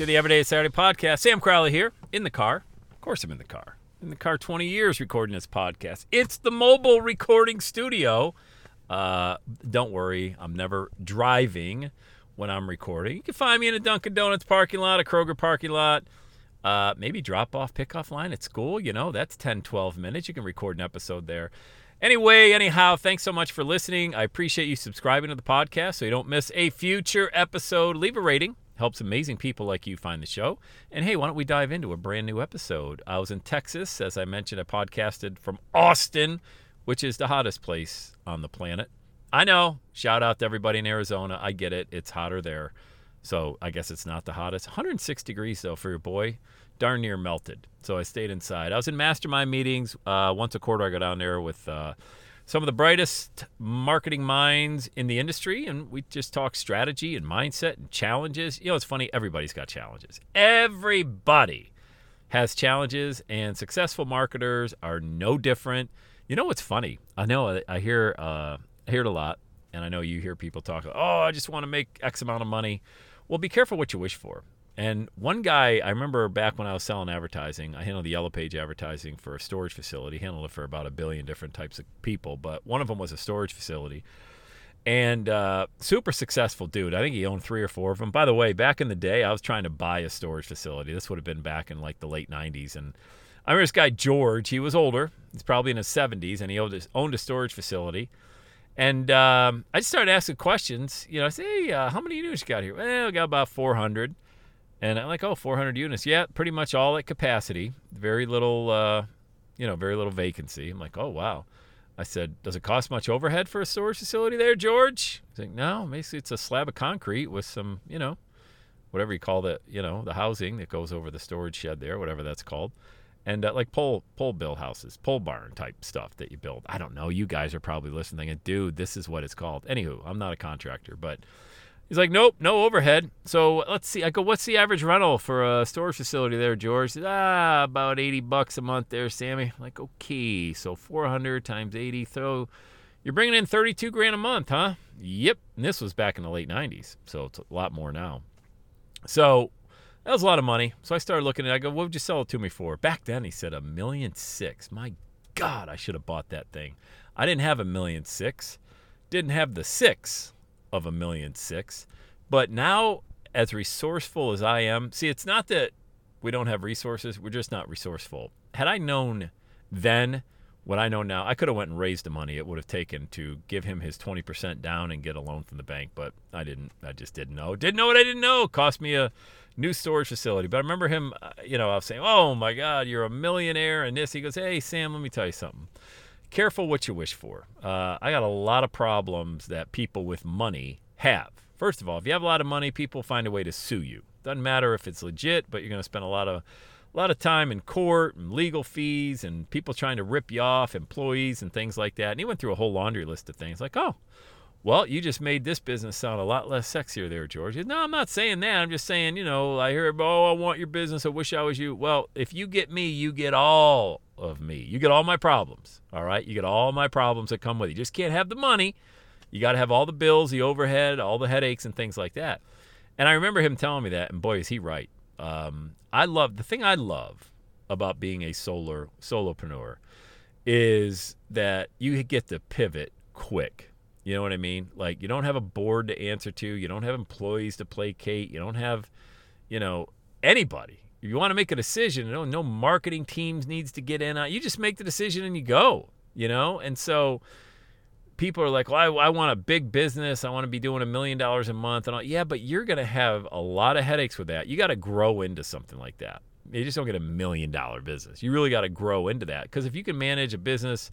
to the Everyday Saturday podcast. Sam Crowley here in the car. Of course, I'm in the car. In the car 20 years recording this podcast. It's the mobile recording studio. Uh, don't worry, I'm never driving when I'm recording. You can find me in a Dunkin' Donuts parking lot, a Kroger parking lot, uh, maybe drop off, pick off line at school. You know, that's 10, 12 minutes. You can record an episode there. Anyway, anyhow, thanks so much for listening. I appreciate you subscribing to the podcast so you don't miss a future episode. Leave a rating. Helps amazing people like you find the show. And hey, why don't we dive into a brand new episode? I was in Texas. As I mentioned, I podcasted from Austin, which is the hottest place on the planet. I know. Shout out to everybody in Arizona. I get it. It's hotter there. So I guess it's not the hottest. 106 degrees, though, for your boy. Darn near melted. So I stayed inside. I was in mastermind meetings. Uh, once a quarter, I go down there with uh, some of the brightest marketing minds in the industry, and we just talk strategy and mindset and challenges. You know, it's funny, everybody's got challenges. Everybody has challenges, and successful marketers are no different. You know what's funny? I know I hear uh, I hear it a lot, and I know you hear people talk. Oh, I just want to make X amount of money. Well, be careful what you wish for. And one guy, I remember back when I was selling advertising, I handled the yellow page advertising for a storage facility, handled it for about a billion different types of people, but one of them was a storage facility. And uh, super successful dude. I think he owned three or four of them. By the way, back in the day, I was trying to buy a storage facility. This would have been back in like the late 90s. And I remember this guy, George, he was older. He's probably in his 70s, and he owned, owned a storage facility. And um, I just started asking questions. You know, I said, hey, uh, how many units you got here? Well, we got about 400. And I'm like, oh, 400 units. Yeah, pretty much all at capacity. Very little, uh, you know, very little vacancy. I'm like, oh, wow. I said, does it cost much overhead for a storage facility there, George? He's like, no, basically it's a slab of concrete with some, you know, whatever you call the, you know, the housing that goes over the storage shed there, whatever that's called. And uh, like pole pole bill houses, pole barn type stuff that you build. I don't know. You guys are probably listening thinking, dude, this is what it's called. Anywho, I'm not a contractor, but He's like, nope, no overhead. So let's see. I go, what's the average rental for a storage facility there, George? Says, ah, about 80 bucks a month there, Sammy. I'm like, okay, so 400 times 80. So you're bringing in 32 grand a month, huh? Yep. And this was back in the late 90s, so it's a lot more now. So that was a lot of money. So I started looking at it. I go, what would you sell it to me for? Back then, he said a million six. My God, I should have bought that thing. I didn't have a million six. Didn't have the six of a million six. But now, as resourceful as I am, see, it's not that we don't have resources, we're just not resourceful. Had I known then what I know now, I could have went and raised the money it would have taken to give him his 20% down and get a loan from the bank, but I didn't. I just didn't know. Didn't know what I didn't know. Cost me a new storage facility. But I remember him, uh, you know, I was saying, "Oh my God, you're a millionaire," and this. He goes, "Hey Sam, let me tell you something." Careful what you wish for. Uh, I got a lot of problems that people with money have. First of all, if you have a lot of money, people find a way to sue you. Doesn't matter if it's legit, but you're going to spend a lot of a lot of time in court and legal fees and people trying to rip you off, employees and things like that. And he went through a whole laundry list of things like, oh, well, you just made this business sound a lot less sexier there, George. No, I'm not saying that. I'm just saying, you know, I hear, oh, I want your business. I wish I was you. Well, if you get me, you get all of me. You get all my problems. All right. You get all my problems that come with it. You just can't have the money. You got to have all the bills, the overhead, all the headaches, and things like that. And I remember him telling me that, and boy, is he right. Um, I love the thing I love about being a solar solopreneur is that you get to pivot quick. You know what I mean? Like you don't have a board to answer to, you don't have employees to placate, you don't have, you know, anybody. If you want to make a decision, no, no marketing teams needs to get in on. You just make the decision and you go. you know? And so people are like, well, I, I want a big business. I want to be doing a million dollars a month. And all. yeah, but you're going to have a lot of headaches with that. You got to grow into something like that. You just don't get a million dollar business. You really got to grow into that. Because if you can manage a business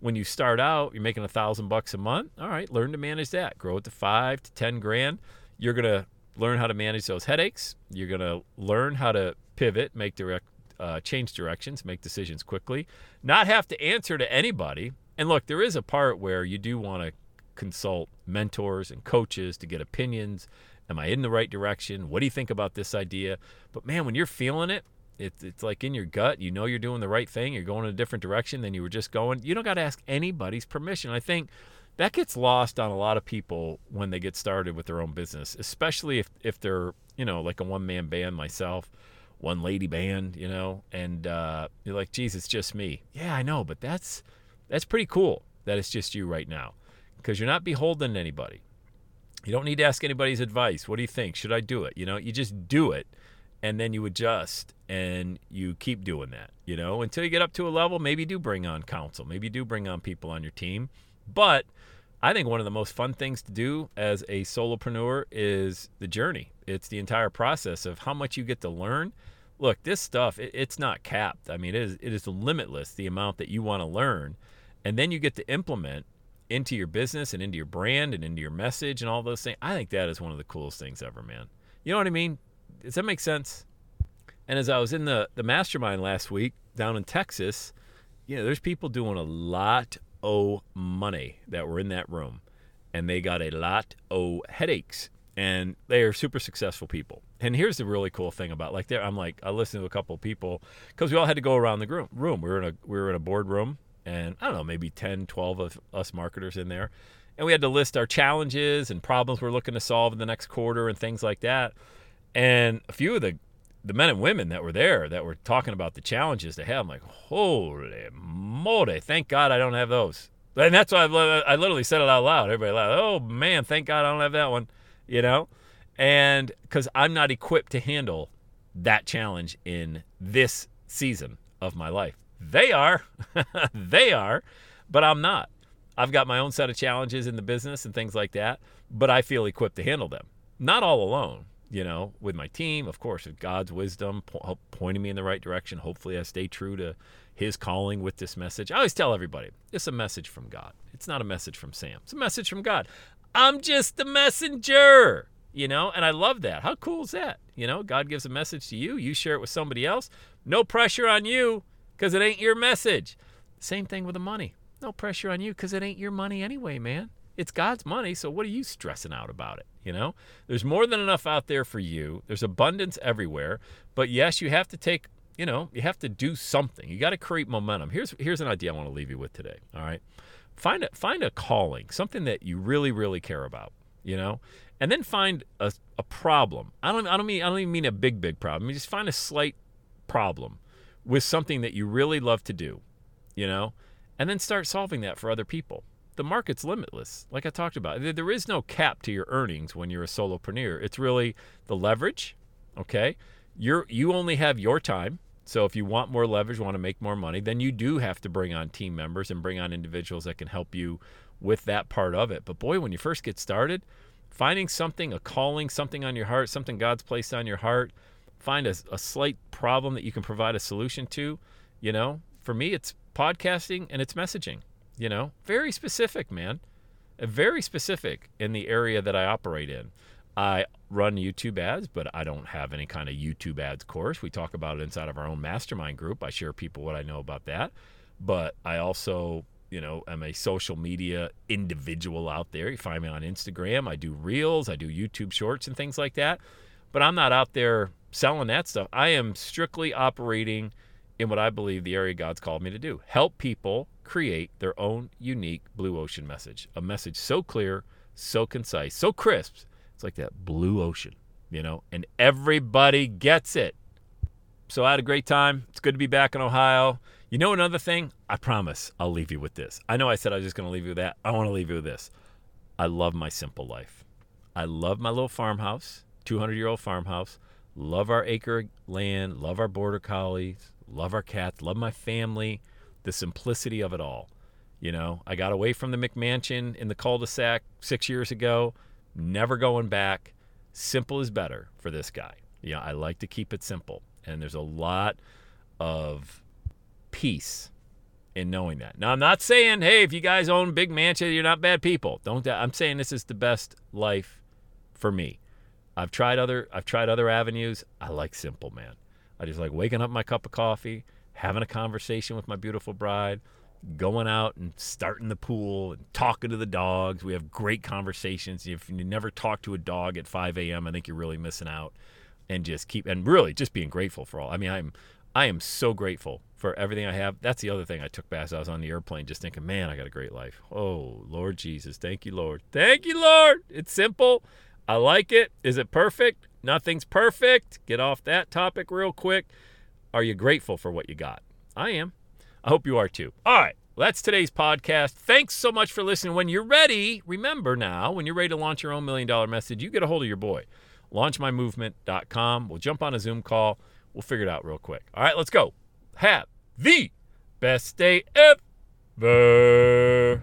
when you start out, you're making a thousand bucks a month. All right, learn to manage that. Grow it to five to 10 grand. You're to learn how to manage those headaches. You're to learn how to pivot, make direct, uh, change directions, make decisions quickly, not have to answer to anybody. And look, there is a part where you do want to consult mentors and coaches to get opinions. Am I in the right direction? What do you think about this idea? But man, when you're feeling it, it's, it's like in your gut. You know you're doing the right thing. You're going in a different direction than you were just going. You don't got to ask anybody's permission. I think that gets lost on a lot of people when they get started with their own business, especially if, if they're, you know, like a one man band myself, one lady band, you know, and uh, you're like, geez, it's just me. Yeah, I know, but that's that's pretty cool that it's just you right now because you're not beholden to anybody. You don't need to ask anybody's advice. What do you think? Should I do it? You know, you just do it and then you adjust and you keep doing that, you know, until you get up to a level. Maybe you do bring on counsel, maybe you do bring on people on your team. But I think one of the most fun things to do as a solopreneur is the journey. It's the entire process of how much you get to learn. Look, this stuff, it, it's not capped. I mean, it is, it is limitless, the amount that you want to learn. And then you get to implement into your business and into your brand and into your message and all those things. I think that is one of the coolest things ever, man. You know what I mean? Does that make sense? And as I was in the, the mastermind last week down in Texas, you know, there's people doing a lot of money that were in that room, and they got a lot of headaches, and they are super successful people. And here's the really cool thing about like there, I'm like I listened to a couple of people because we all had to go around the room. We were in a we were in a boardroom, and I don't know, maybe 10, 12 of us marketers in there, and we had to list our challenges and problems we're looking to solve in the next quarter and things like that. And a few of the the men and women that were there that were talking about the challenges they have, I'm like, holy moly, thank God I don't have those. And that's why I, literally said it out loud. Everybody laughed. Oh man, thank God I don't have that one, you know? And because I'm not equipped to handle that challenge in this season of my life. They are, they are, but I'm not. I've got my own set of challenges in the business and things like that, but I feel equipped to handle them. Not all alone, you know, with my team, of course, with God's wisdom po- pointing me in the right direction. Hopefully, I stay true to His calling with this message. I always tell everybody it's a message from God. It's not a message from Sam. It's a message from God. I'm just the messenger, you know, and I love that. How cool is that? You know, God gives a message to you, you share it with somebody else. No pressure on you because it ain't your message. Same thing with the money. No pressure on you because it ain't your money anyway, man. It's God's money, so what are you stressing out about it? You know, there's more than enough out there for you. There's abundance everywhere. But yes, you have to take, you know, you have to do something. You got to create momentum. Here's here's an idea I want to leave you with today. All right, find a find a calling, something that you really really care about. You know, and then find a, a problem. I don't I don't mean I don't even mean a big big problem. I mean, just find a slight problem with something that you really love to do. You know, and then start solving that for other people the market's limitless. Like I talked about, there is no cap to your earnings when you're a solopreneur. It's really the leverage. Okay, you're you only have your time. So if you want more leverage, want to make more money, then you do have to bring on team members and bring on individuals that can help you with that part of it. But boy, when you first get started, finding something, a calling, something on your heart, something God's placed on your heart, find a, a slight problem that you can provide a solution to. You know, for me, it's podcasting and it's messaging. You know, very specific, man. Uh, very specific in the area that I operate in. I run YouTube ads, but I don't have any kind of YouTube ads course. We talk about it inside of our own mastermind group. I share people what I know about that. But I also, you know, am a social media individual out there. You find me on Instagram. I do reels, I do YouTube shorts and things like that. But I'm not out there selling that stuff. I am strictly operating in what I believe the area God's called me to do help people create their own unique blue ocean message. A message so clear, so concise, so crisp. It's like that blue ocean, you know, and everybody gets it. So I had a great time. It's good to be back in Ohio. You know another thing? I promise I'll leave you with this. I know I said I was just going to leave you with that. I want to leave you with this. I love my simple life. I love my little farmhouse, 200 year old farmhouse. Love our acre land, love our border collies, love our cats, love my family the simplicity of it all. You know, I got away from the McMansion in the cul-de-sac six years ago. Never going back. Simple is better for this guy. Yeah, I like to keep it simple, and there's a lot of peace in knowing that. Now, I'm not saying, hey, if you guys own big mansion, you're not bad people. Don't. I'm saying this is the best life for me. I've tried other. I've tried other avenues. I like simple, man. I just like waking up my cup of coffee, having a conversation with my beautiful bride, going out and starting the pool and talking to the dogs. We have great conversations. If you never talk to a dog at 5 a.m., I think you're really missing out. And just keep and really just being grateful for all. I mean, I'm I am so grateful for everything I have. That's the other thing I took back I was on the airplane, just thinking, man, I got a great life. Oh, Lord Jesus. Thank you, Lord. Thank you, Lord. It's simple. I like it. Is it perfect? Nothing's perfect. Get off that topic real quick. Are you grateful for what you got? I am. I hope you are too. All right. Well, that's today's podcast. Thanks so much for listening. When you're ready, remember now, when you're ready to launch your own million dollar message, you get a hold of your boy. LaunchMyMovement.com. We'll jump on a Zoom call. We'll figure it out real quick. All right, let's go. Have the best day ever.